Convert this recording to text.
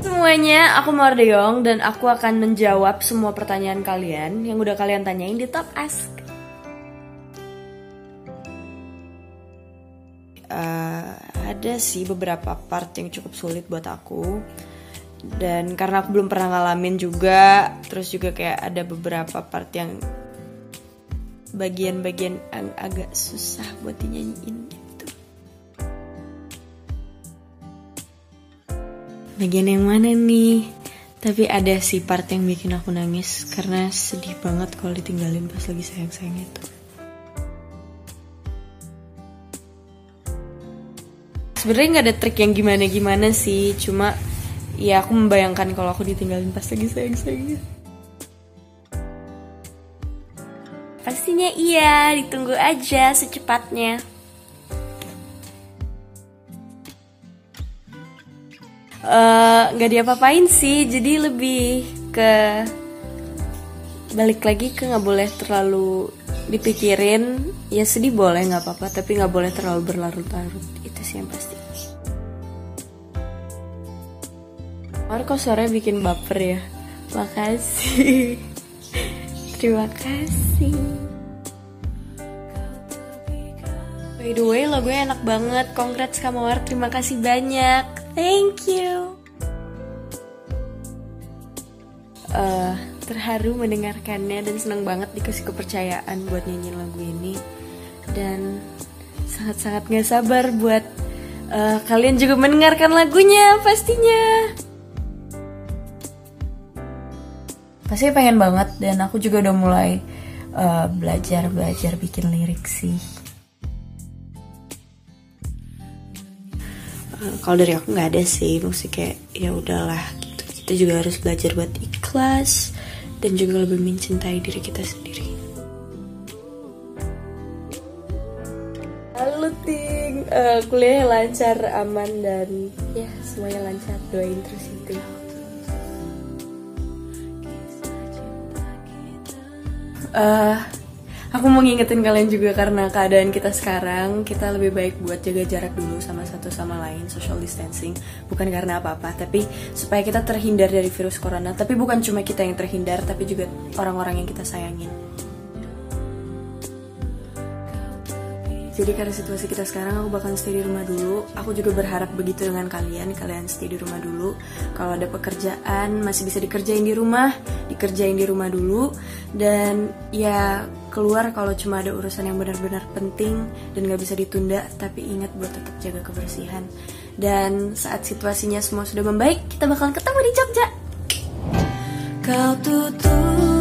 Semuanya, aku Mardeong dan aku akan menjawab semua pertanyaan kalian yang udah kalian tanyain di Top Ask. Uh, ada sih beberapa part yang cukup sulit buat aku dan karena aku belum pernah ngalamin juga terus juga kayak ada beberapa part yang bagian-bagian yang agak susah buat dinyanyiin gitu. Bagian yang mana nih? Tapi ada sih part yang bikin aku nangis karena sedih banget kalau ditinggalin pas lagi sayang-sayang itu. Sebenarnya nggak ada trik yang gimana-gimana sih, cuma ya aku membayangkan kalau aku ditinggalin pas lagi sayang-sayangnya. Pastinya iya, ditunggu aja secepatnya. Eh, nggak uh, diapa-apain sih, jadi lebih ke balik lagi ke nggak boleh terlalu dipikirin. Ya sedih boleh nggak apa-apa, tapi nggak boleh terlalu berlarut-larut. Itu sih yang pasti. Marco sore bikin baper ya. Makasih. Terima kasih. By the way, lagunya enak banget. Congrats Kamawar, terima kasih banyak. Thank you. Uh, terharu mendengarkannya dan senang banget dikasih kepercayaan buat nyanyiin lagu ini. Dan sangat-sangat gak sabar buat uh, kalian juga mendengarkan lagunya pastinya. Pasti pengen banget dan aku juga udah mulai uh, belajar belajar bikin lirik sih. Uh, kalau dari aku nggak ada sih musik kayak ya udahlah gitu. Kita juga harus belajar buat ikhlas dan juga lebih mencintai diri kita sendiri. Halo Ting, uh, kuliah lancar, aman dan ya semuanya lancar. Doain terus itu. Uh, aku mau ngingetin kalian juga karena keadaan kita sekarang kita lebih baik buat jaga jarak dulu sama satu sama lain social distancing. Bukan karena apa-apa tapi supaya kita terhindar dari virus corona. Tapi bukan cuma kita yang terhindar tapi juga orang-orang yang kita sayangin Jadi karena situasi kita sekarang aku bakal stay di rumah dulu. Aku juga berharap begitu dengan kalian. Kalian stay di rumah dulu. Kalau ada pekerjaan masih bisa dikerjain di rumah, dikerjain di rumah dulu. Dan ya keluar kalau cuma ada urusan yang benar-benar penting dan gak bisa ditunda. Tapi ingat buat tetap jaga kebersihan. Dan saat situasinya semua sudah membaik, kita bakal ketemu di Jogja. Kau tutup